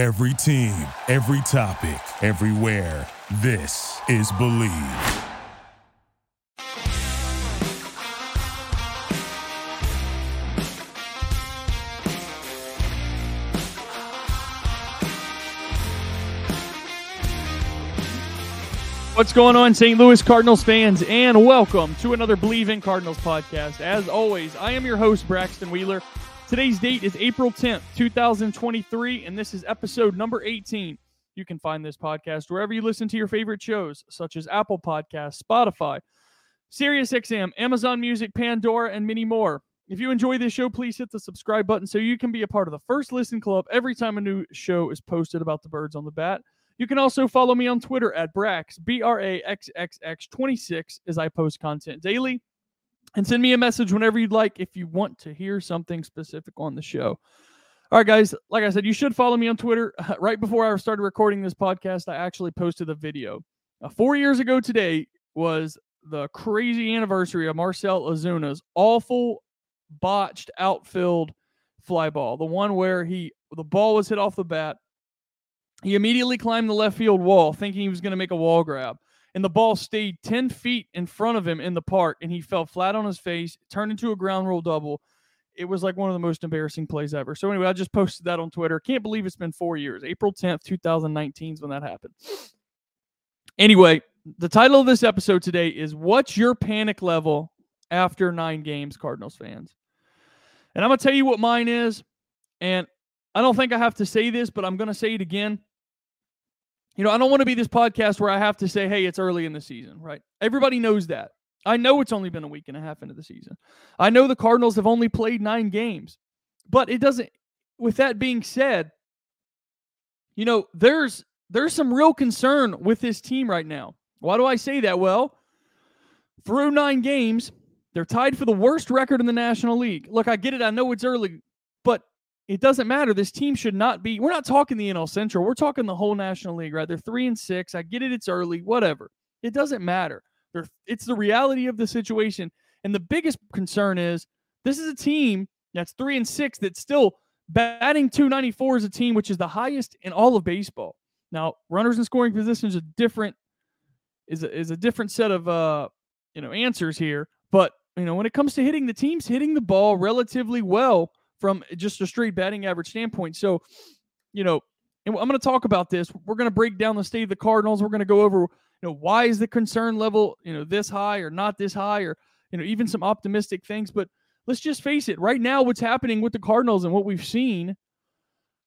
Every team, every topic, everywhere. This is Bleav. What's going on, St. Louis Cardinals fans, and welcome to another Bleav in Cardinals podcast. As always, I am your host, Braxton Wheeler. Today's date is April 10th, 2023, and this is episode number 18. You can find this podcast wherever you listen to your favorite shows, such as Apple Podcasts, Spotify, SiriusXM, Amazon Music, Pandora, and many more. If you enjoy this show, please hit the subscribe button so you can be a part of the first listen club every time a new show is posted about the birds on the bat. You can also follow me on Twitter at Brax, B R A X X X 26, as I post content daily. And send me a message whenever you'd like if you want to hear something specific on the show. All right, guys, like I said, you should follow me on Twitter. Right before I started recording this podcast, I actually posted a video. Uh, four years ago today was the crazy anniversary of Marcel Ozuna's awful, botched outfield fly ball. The one where he the ball was hit off the bat he immediately climbed the left field wall, thinking he was going to make a wall grab. And the ball stayed 10 feet in front of him in the park, and he fell flat on his face, turned into a ground rule double. It was like one of the most embarrassing plays ever. So, anyway, I just posted that on Twitter. Can't believe it's been four years. April 10th, 2019 is when that happened. Anyway, the title of this episode today is What's Your Panic Level After Nine Games, Cardinals fans? And I'm going to tell you what mine is. And I don't think I have to say this, but I'm going to say it again you know, I don't want to be this podcast where I have to say, hey, it's early in the season, right? Everybody knows that. I know it's only been a week and a half into the season. I know the Cardinals have only played nine games, but it doesn't, with that being said, you know, there's there's some real concern with this team right now. Why do I say that? Well, through nine games, they're tied for the worst record in the National League. Look, I get it. I know it's early, but it doesn't matter. This team should not be. We're not talking the NL Central. We're talking the whole National League, right? They're three and six. I get it. It's early. Whatever. It doesn't matter. They're, it's the reality of the situation. And the biggest concern is this is a team that's three and six that's still batting 294 is a team which is the highest in all of baseball. Now, runners in scoring positions are different is a, is a different set of uh you know answers here, but you know when it comes to hitting the team's hitting the ball relatively well from just a straight batting average standpoint. So, you know, and I'm going to talk about this. We're going to break down the state of the Cardinals. We're going to go over, you know, why is the concern level, you know, this high or not this high, or you know, even some optimistic things. But let's just face it. Right now, what's happening with the Cardinals and what we've seen,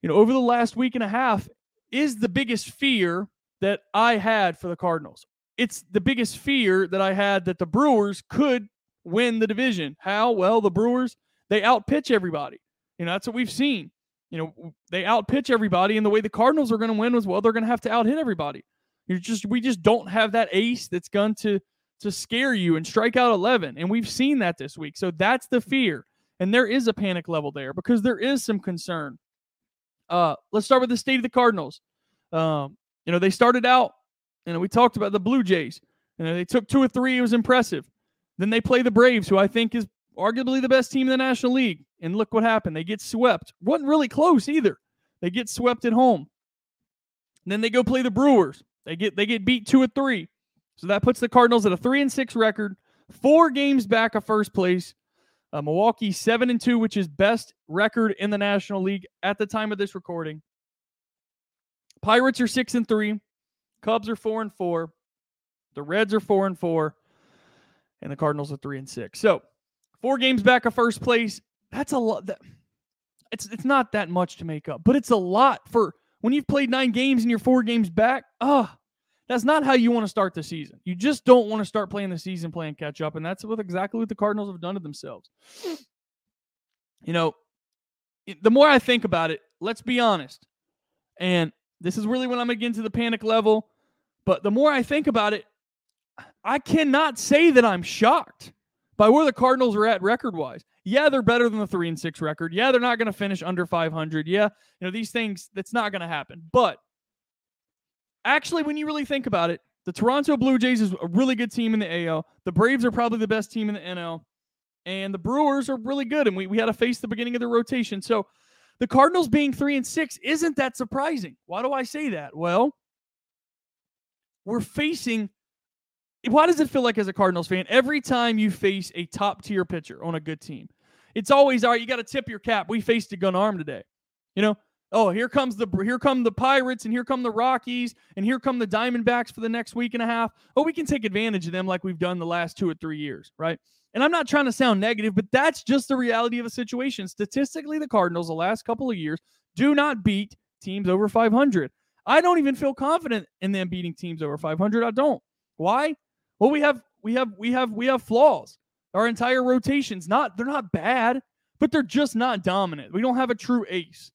you know, over the last week and a half is the biggest fear that I had for the Cardinals. It's the biggest fear that I had that the Brewers could win the division. How? Well, the Brewers they outpitch everybody. You know, that's what we've seen. You know, they outpitch everybody, and the way the Cardinals are going to win was well, they're going to have to outhit everybody. You're just we just don't have that ace that's going to to scare you and strike out 11, and we've seen that this week. So that's the fear, and there is a panic level there because there is some concern. Uh, let's start with the state of the Cardinals. Um, you know, they started out, you know, we talked about the Blue Jays. You know, they took two or three. It was impressive. Then they play the Braves, who I think is arguably the best team in the National League. And look what happened. They get swept. Wasn't really close either. They get swept at home. And then they go play the Brewers. They get they get beat two or three. So that puts the Cardinals at a three and six record, four games back of first place. Uh, Milwaukee seven and two, which is best record in the National League at the time of this recording. Pirates are six and three. Cubs are four and four. The Reds are four and four, and the Cardinals are three and six. So Four games back of first place. That's a lot. That, it's it's not that much to make up, but it's a lot for when you've played nine games and you're four games back. Ah, oh, that's not how you want to start the season. You just don't want to start playing the season playing catch up, and that's what exactly what the Cardinals have done to themselves. You know, the more I think about it, let's be honest, and this is really when I'm getting to the panic level. But the more I think about it, I cannot say that I'm shocked by where the Cardinals are at record wise. Yeah, they're better than the three and six record. Yeah, they're not going to finish under 500. Yeah, you know, these things, that's not going to happen. But actually, when you really think about it, the Toronto Blue Jays is a really good team in the AL. The Braves are probably the best team in the NL. And the Brewers are really good. And we, we had to face the beginning of the rotation. So the Cardinals being three and six isn't that surprising. Why do I say that? Well, we're facing. Why does it feel like as a Cardinals fan, every time you face a top tier pitcher on a good team, it's always all right. You got to tip your cap. We faced a gun arm today. You know, oh here comes the here come the Pirates and here come the Rockies and here come the Diamondbacks for the next week and a half. Oh, we can take advantage of them like we've done the last two or three years, right? And I'm not trying to sound negative, but that's just the reality of a situation. Statistically, the Cardinals the last couple of years do not beat teams over 500. I don't even feel confident in them beating teams over 500. I don't. Why? Well, we have we have we have we have flaws. Our entire rotation's not they're not bad, but they're just not dominant. We don't have a true ace.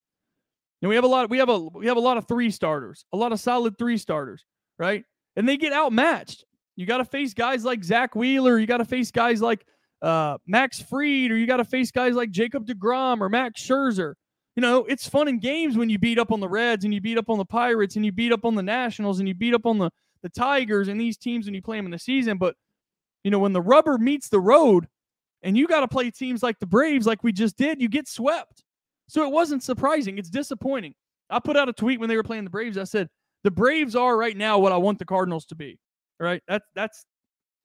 And we have a lot we have a we have a lot of three starters, a lot of solid three starters, right? And they get outmatched. You got to face guys like Zack Wheeler, you got to face guys like uh, Max Fried, or you got to face guys like Jacob DeGrom or Max Scherzer. You know, it's fun in games when you beat up on the Reds and you beat up on the Pirates and you beat up on the Nationals and you beat up on the the Tigers and these teams when you play them in the season. But you know, when the rubber meets the road and you got to play teams like the Braves, like we just did, you get swept. So it wasn't surprising. It's disappointing. I put out a tweet when they were playing the Braves. I said, the Braves are right now what I want the Cardinals to be. Right? That's that's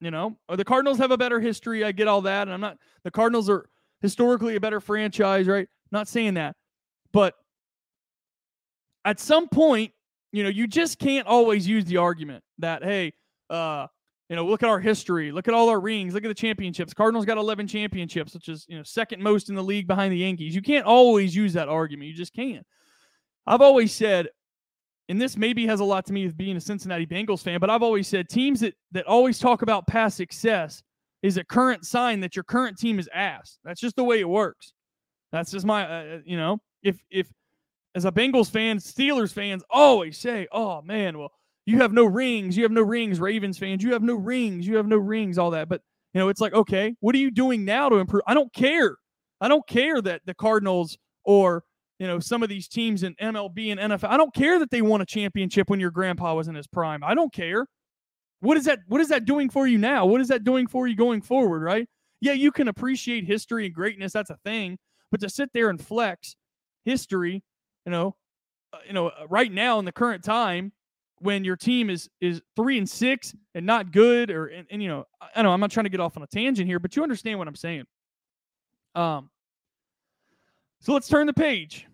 you know, oh, the Cardinals have a better history. I get all that. And I'm not the Cardinals are historically a better franchise, right? Not saying that. But at some point, you know, you just can't always use the argument that, hey, uh, you know, look at our history, look at all our rings, look at the championships. Cardinals got 11 championships, which is, you know, second most in the league behind the Yankees. You can't always use that argument. You just can't. I've always said, and this maybe has a lot to me with being a Cincinnati Bengals fan, but I've always said teams that that always talk about past success is a current sign that your current team is ass. That's just the way it works. That's just my, uh, uh you know, if if as a Bengals fan, Steelers fans always say, "Oh man, well, you have no rings, you have no rings." Ravens fans, you have no rings, you have no rings, all that. But you know, it's like, okay, what are you doing now to improve? I don't care. I don't care that the Cardinals or you know some of these teams in MLB and NFL. I don't care that they won a championship when your grandpa was in his prime. I don't care. What is that? What is that doing for you now? What is that doing for you going forward? Right? Yeah, you can appreciate history and greatness. That's a thing. But to sit there and flex history, you know, uh, you know, uh, right now in the current time when your team is is three and six and not good, or and, and you know, I know I'm not trying to get off on a tangent here, but you understand what I'm saying. Um. So let's turn the page,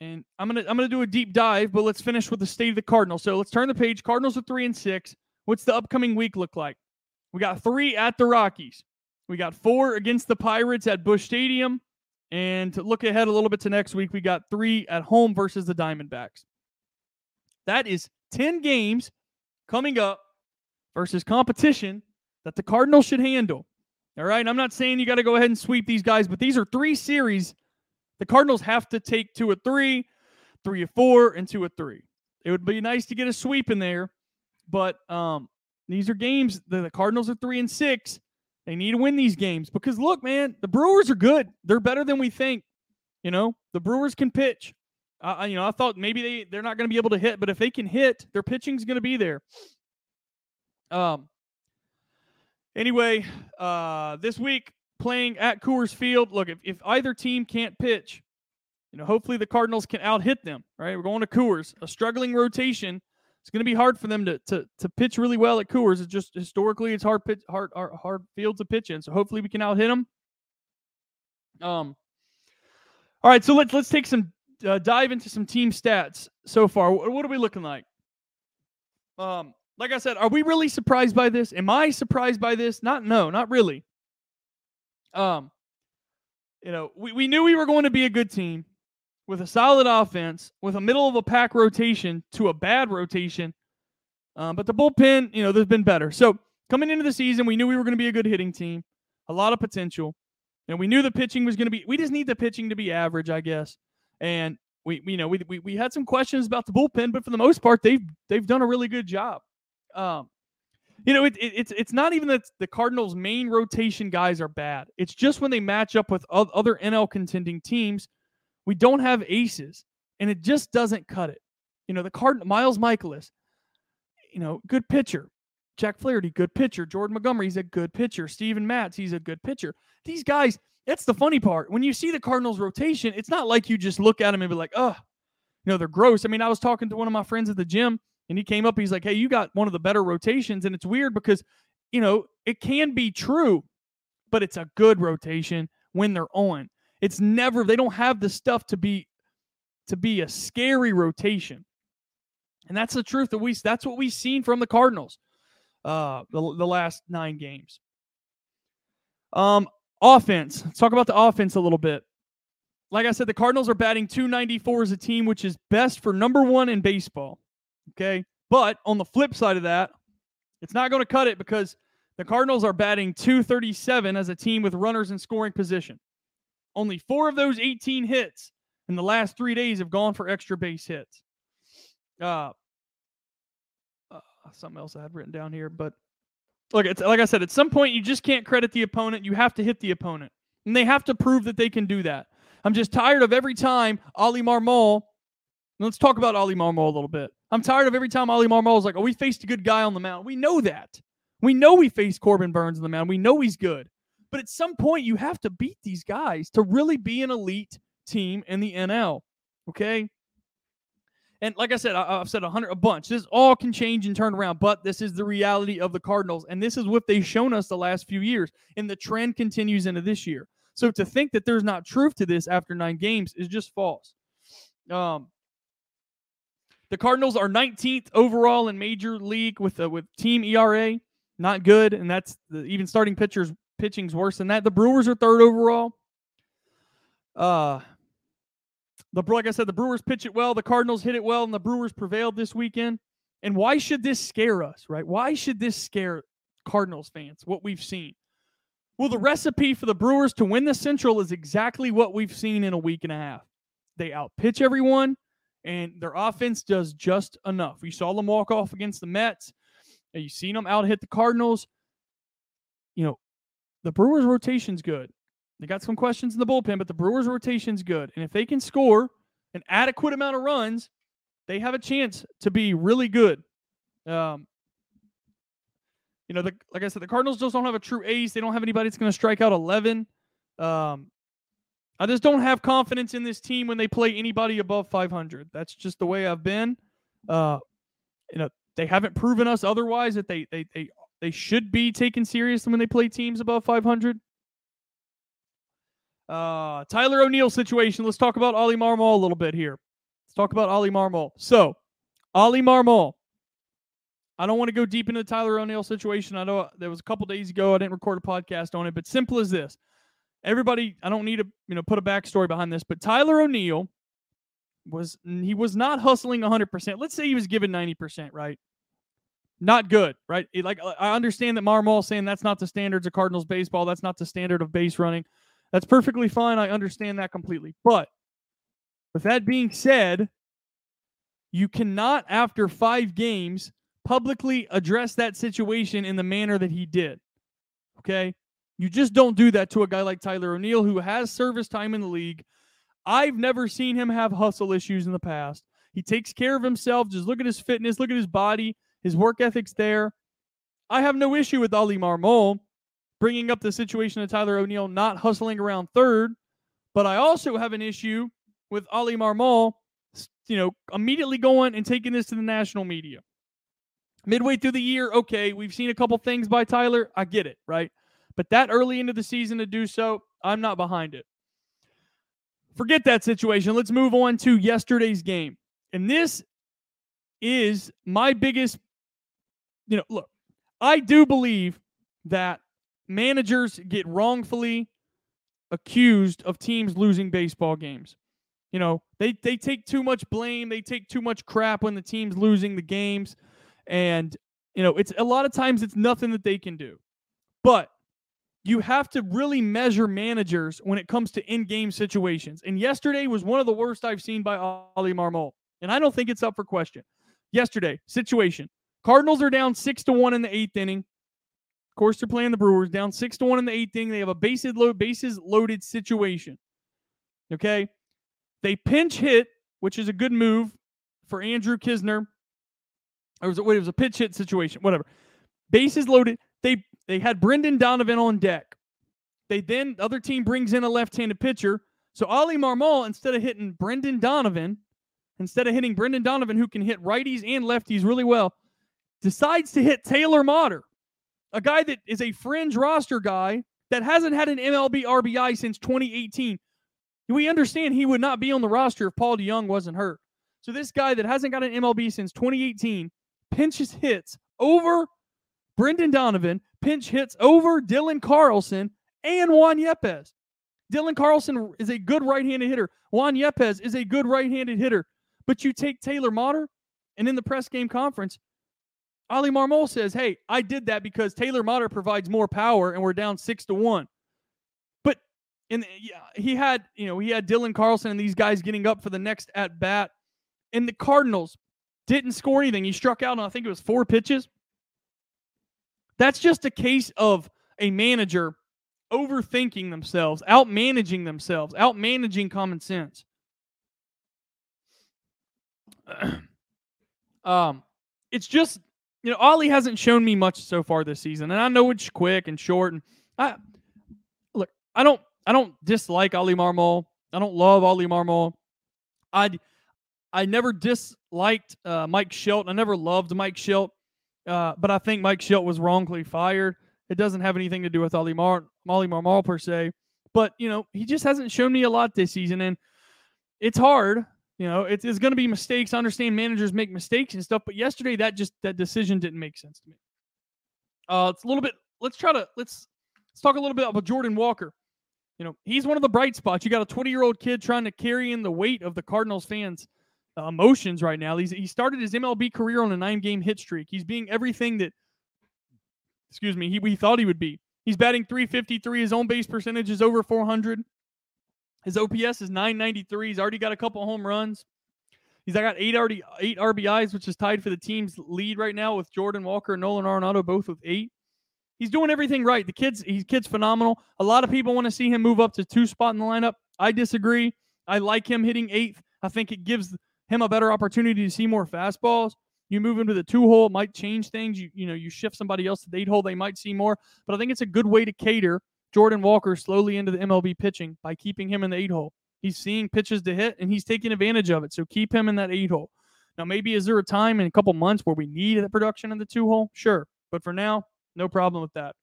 and I'm gonna I'm gonna do a deep dive, but let's finish with the state of the Cardinals. So let's turn the page. Cardinals are three and six. What's the upcoming week look like? We got three at the Rockies. We got four against the Pirates at Busch Stadium. And to look ahead a little bit to next week, we got three at home versus the Diamondbacks. That is 10 games coming up versus competition that the Cardinals should handle. All right. I'm not saying you got to go ahead and sweep these guys, but these are three series the Cardinals have to take two or three, three or four, and two or three. It would be nice to get a sweep in there, but um, these are games. The, the Cardinals are three and six. They need to win these games because look, man, the Brewers are good. They're better than we think. You know, the Brewers can pitch. Uh, you know, I thought maybe they they're not going to be able to hit, but if they can hit, their pitching's going to be there. Um. Anyway, uh, this week playing at Coors Field. Look, if, if either team can't pitch, you know, hopefully the Cardinals can out hit them. Right, we're going to Coors, a struggling rotation it's going to be hard for them to, to to pitch really well at Coors. It's just historically it's hard pitch hard hard, hard field to pitch in. So hopefully we can out hit them. Um. All right, so let's let's take some uh, dive into some team stats so far. What, are we looking like? Um, like I said, are we really surprised by this? Am I surprised by this? Not no, not really. Um, you know, we, we knew we were going to be a good team with a solid offense, with a middle of a pack rotation to a bad rotation. Um, but the bullpen, you know, there's been better. So coming into the season, we knew we were going to be a good hitting team, a lot of potential. And we knew the pitching was going to be, we just need the pitching to be average, I guess. And we, you know, we, we, we had some questions about the bullpen, but for the most part, they've, they've done a really good job. Um, you know, it, it, it's it's not even that the Cardinals' main rotation guys are bad. It's just when they match up with other NL contending teams, we don't have aces, and it just doesn't cut it. You know, the card Miles Mikolas, you know, good pitcher. Jack Flaherty, good pitcher. Jordan Montgomery, he's a good pitcher. Steven Matz, he's a good pitcher. These guys, That's the funny part. When you see the Cardinals rotation, it's not like you just look at them and be like, oh, you know, they're gross. I mean, I was talking to one of my friends at the gym and he came up, he's like, hey, you got one of the better rotations. And it's weird because, you know, it can be true, but it's a good rotation when they're on. It's never, they don't have the stuff to be to be a scary rotation. And that's the truth that we that's what we've seen from the Cardinals uh the, the last 9 games. Um offense. Let's talk about the offense a little bit. Like I said the Cardinals are batting 294 as a team which is best for number 1 in baseball. Okay? But on the flip side of that, it's not going to cut it because the Cardinals are batting 237 as a team with runners in scoring position. Only 4 of those 18 hits in the last three days have gone for extra base hits. Uh, uh, something else I had written down here, but look, it's like I said, at some point you just can't credit the opponent. You have to hit the opponent, and they have to prove that they can do that. I'm just tired of every time Oli Marmol. Let's talk about Oli Marmol a little bit. I'm tired of every time Oli Marmol is like, "Oh, we faced a good guy on the mound." We know that. We know we faced Corbin Burnes on the mound. We know he's good. But at some point, you have to beat these guys to really be an elite team in the NL. Okay. And like I said, I, have said a hundred, a bunch. This all can change and turn around, but this is the reality of the Cardinals, and this is what they've shown us the last few years, and the trend continues into this year. So to think that there's not truth to this after nine games is just false. Um, the Cardinals are 19th overall in Major League with uh, with team ERA, not good, and that's the, even starting pitchers pitching's worse than that. The Brewers are third overall. Uh, the like I said, the Brewers pitch it well, the Cardinals hit it well, and the Brewers prevailed this weekend. And why should this scare us, right? Why should this scare Cardinals fans? What we've seen. Well, the recipe for the Brewers to win the Central is exactly what we've seen in a week and a half. They outpitch everyone, and their offense does just enough. You saw them walk off against the Mets. and You seen them out hit the Cardinals. You know, the Brewers' rotation's good. They got some questions in the bullpen, but the Brewers' rotation's good. And if they can score an adequate amount of runs, they have a chance to be really good. Um, you know, the, like I said, the Cardinals just don't have a true ace. They don't have anybody that's going to strike out 11. Um, I just don't have confidence in this team when they play anybody above 500. That's just the way I've been. Uh, you know, they haven't proven us otherwise that they they they they should be taken seriously when they play teams above 500. Uh, Tyler O'Neill situation. Let's talk about Oli Marmol a little bit here. Let's talk about Oli Marmol. So, Oli Marmol. I don't want to go deep into the Tyler O'Neill situation. I know there was a couple days ago I didn't record a podcast on it, but simple as this. Everybody, I don't need to you know put a backstory behind this, but Tyler O'Neill was he was not hustling 100%. Let's say he was given 90%, right? Not good, right? Like I understand that Marmol saying that's not the standards of Cardinals baseball. That's not the standard of base running. That's perfectly fine. I understand that completely. But with that being said, you cannot, after five games, publicly address that situation in the manner that he did. Okay? You just don't do that to a guy like Tyler O'Neill who has service time in the league. I've never seen him have hustle issues in the past. He takes care of himself. Just look at his fitness, look at his body, his work ethic's there. I have no issue with Oli Marmol bringing up the situation of Tyler O'Neill not hustling around third. But I also have an issue with Oli Marmol, you know, immediately going and taking this to the national media. Midway through the year, okay, we've seen a couple things by Tyler. I get it, right? But that early into the season to do so, I'm not behind it. Forget that situation. Let's move on to yesterday's game. And this is my biggest, you know, look, I do believe that managers get wrongfully accused of teams losing baseball games. You know, they they take too much blame, they take too much crap when the team's losing the games and you know, it's a lot of times it's nothing that they can do. But you have to really measure managers when it comes to in-game situations. And yesterday was one of the worst I've seen by Oli Marmol. And I don't think it's up for question. Yesterday, situation. Cardinals are down 6 to 1 in the 8th inning course, they're playing the Brewers down six to one in the eighth inning. They have a bases load, bases loaded situation. Okay, they pinch hit, which is a good move for Andrew Knizner. Was it, wait, it was a pitch hit situation, whatever. Bases loaded. They they had Brendan Donovan on deck. They then the other team brings in a left-handed pitcher. So Oli Marmol, instead of hitting Brendan Donovan, instead of hitting Brendan Donovan, who can hit righties and lefties really well, decides to hit Taylor Motter, a guy that is a fringe roster guy that hasn't had an MLB RBI since 2018. We understand he would not be on the roster if Paul DeJong wasn't hurt. So this guy that hasn't got an MLB since 2018 pinches hits over Brendan Donovan, pinch hits over Dylan Carlson and Juan Yepez. Dylan Carlson is a good right-handed hitter. Juan Yepez is a good right-handed hitter. But you take Taylor Motter, and in the press game conference, Oli Marmol says, "Hey, I did that because Taylor Motter provides more power, and we're down six to one." But and yeah, he had you know he had Dylan Carlson and these guys getting up for the next at bat, and the Cardinals didn't score anything. He struck out on I think it was four pitches. That's just a case of a manager overthinking themselves, out managing themselves, out managing common sense. um, it's just you know, Oli hasn't shown me much so far this season, and I know it's quick and short. And I look, I don't, I don't dislike Oli Marmol. I don't love Oli Marmol. I, I never disliked uh, Mike Shildt. I never loved Mike Shildt, uh, but I think Mike Shildt was wrongly fired. It doesn't have anything to do with Oli Mar, Oli Marmol per se, but you know, he just hasn't shown me a lot this season, and it's hard you know, it's, it's going to be mistakes. I understand managers make mistakes and stuff, but yesterday that just that decision didn't make sense to me. Uh, it's a little bit. Let's try to let's let's talk a little bit about Jordan Walker. You know, he's one of the bright spots. You got a 20 year old kid trying to carry in the weight of the Cardinals fans' emotions right now. He's he started his MLB career on a nine game hit streak. He's being everything that, excuse me, he we thought he would be. He's batting 353. His own base percentage is over 400. His OPS is 993. He's already got a couple home runs. He's got eight already eight RBIs, which is tied for the team's lead right now with Jordan Walker and Nolan Arenado both with eight. He's doing everything right. The kid's he's kid's phenomenal. A lot of people want to see him move up to two spot in the lineup. I disagree. I like him hitting eighth. I think it gives him a better opportunity to see more fastballs. You move him to the two hole, it might change things. You you know you shift somebody else to the eight hole, they might see more. But I think it's a good way to cater Jordan Walker slowly into the MLB pitching by keeping him in the eight hole. He's seeing pitches to hit and he's taking advantage of it. So keep him in that eight hole. Now, maybe is there a time in a couple months where we need the production in the two hole? Sure. But for now, no problem with that.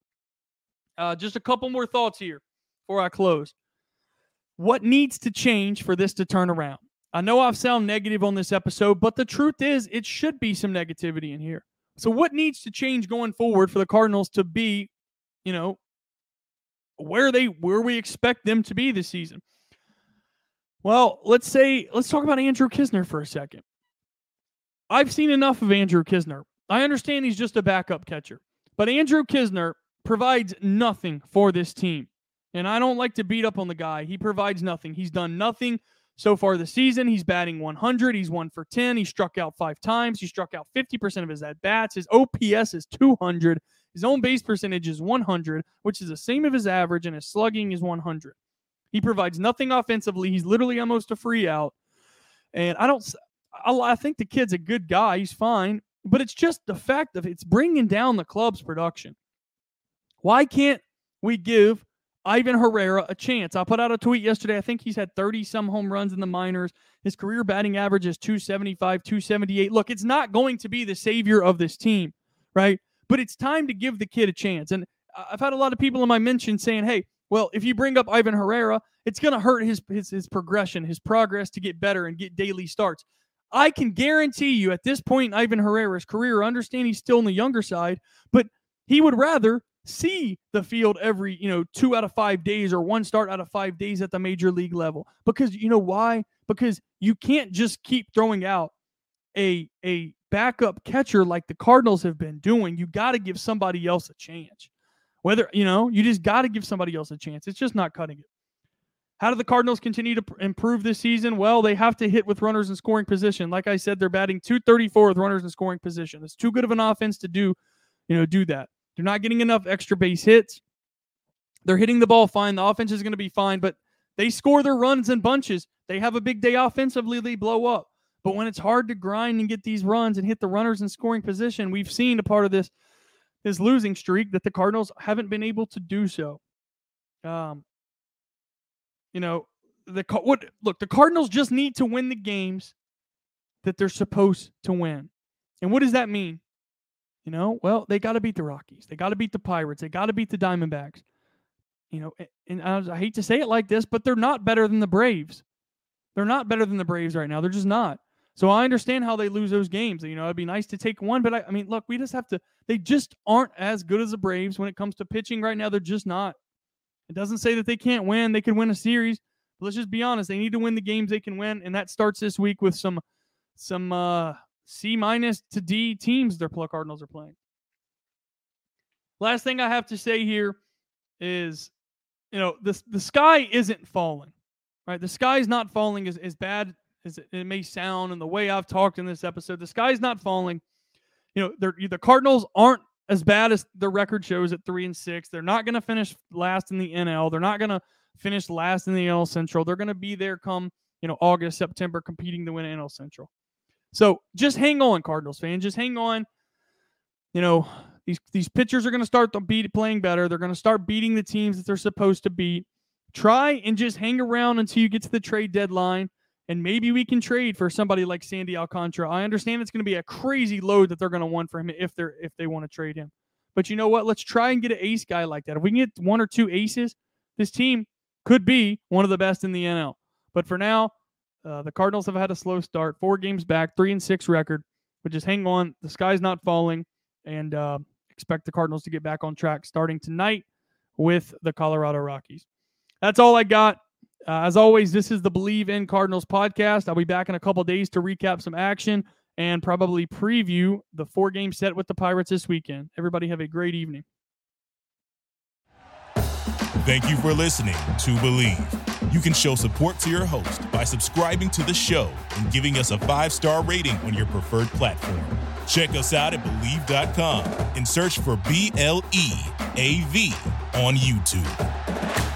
Uh, just a couple more thoughts here before I close. What needs to change for this to turn around? I know I've sound negative on this episode, but the truth is it should be some negativity in here. So what needs to change going forward for the Cardinals to be, you know, where they where we expect them to be this season. Well, let's say let's talk about Andrew Knizner for a second. I've seen enough of Andrew Knizner. I understand he's just a backup catcher, but Andrew Knizner provides nothing for this team. And I don't like to beat up on the guy. He provides nothing. He's done nothing so far this season. He's batting 100. He's one for 10. He struck out five times. He struck out 50% of his at bats. His OPS is 200. His own base percentage is 100, which is the same of his average, and his slugging is 100. He provides nothing offensively. He's literally almost a free out. And I don't, I think the kid's a good guy. He's fine, but it's just the fact of it's bringing down the club's production. Why can't we give Ivan Herrera a chance? I put out a tweet yesterday. I think he's had 30 some home runs in the minors. His career batting average is 275, 278. Look, it's not going to be the savior of this team, right? But it's time to give the kid a chance. And I've had a lot of people in my mention saying, hey, well, if you bring up Ivan Herrera, it's going to hurt his, his his progression, his progress to get better and get daily starts. I can guarantee you at this point in Ivan Herrera's career, understand he's still on the younger side, but he would rather see the field every, you know, two out of five days or one start out of five days at the major league level. Because you know why? Because you can't just keep throwing out a a backup catcher like the Cardinals have been doing, you got to give somebody else a chance. Whether, you know, you just got to give somebody else a chance. It's just not cutting it. How do the Cardinals continue to improve this season? Well, they have to hit with runners in scoring position. Like I said, they're batting 234 with runners in scoring position. It's too good of an offense to do, you know, do that. They're not getting enough extra base hits. They're hitting the ball fine. The offense is going to be fine, but they score their runs in bunches. They have a big day offensively, they blow up. But when it's hard to grind and get these runs and hit the runners in scoring position, we've seen a part of this this losing streak that the Cardinals haven't been able to do so. Um, you know, the what look, the Cardinals just need to win the games that they're supposed to win. And what does that mean? You know, well, they got to beat the Rockies. They got to beat the Pirates. They got to beat the Diamondbacks. You know, and I hate to say it like this, but they're not better than the Braves. They're not better than the Braves right now. They're just not. So I understand how they lose those games. You know, it'd be nice to take one, but I, I mean, look, we just have to. They just aren't as good as the Braves when it comes to pitching right now. They're just not. It doesn't say that they can't win. They could win a series. But let's just be honest. They need to win the games they can win, and that starts this week with some some uh, C minus to D teams their Cardinals are playing. Last thing I have to say here is, you know, the the sky isn't falling, right? The sky is not falling as, as bad as it, may sound, and the way I've talked in this episode, the sky's not falling. You know, the Cardinals aren't as bad as the record shows at three and six. They're not going to finish last in the NL. They're not going to finish last in the NL Central. They're going to be there come you know August, September, competing to win NL Central. So just hang on, Cardinals fans. Just hang on. You know, these these pitchers are going to start to beat playing better. They're going to start beating the teams that they're supposed to beat. Try and just hang around until you get to the trade deadline, and maybe we can trade for somebody like Sandy Alcantara. I understand it's going to be a crazy load that they're going to want for him if they're if they want to trade him. But you know what? Let's try and get an ace guy like that. If we can get one or two aces, this team could be one of the best in the NL. But for now, uh, the Cardinals have had a slow start, four games back, three and six record. But just hang on, the sky's not falling, and uh, expect the Cardinals to get back on track starting tonight with the Colorado Rockies. That's all I got. Uh, as always, this is the Bleav in Cardinals podcast. I'll be back in a couple days to recap some action and probably preview the four game set with the Pirates this weekend. Everybody have a great evening. Thank you for listening to Bleav. You can show support to your host by subscribing to the show and giving us a five star rating on your preferred platform. Check us out at Bleav.com and search for B L E A V on YouTube.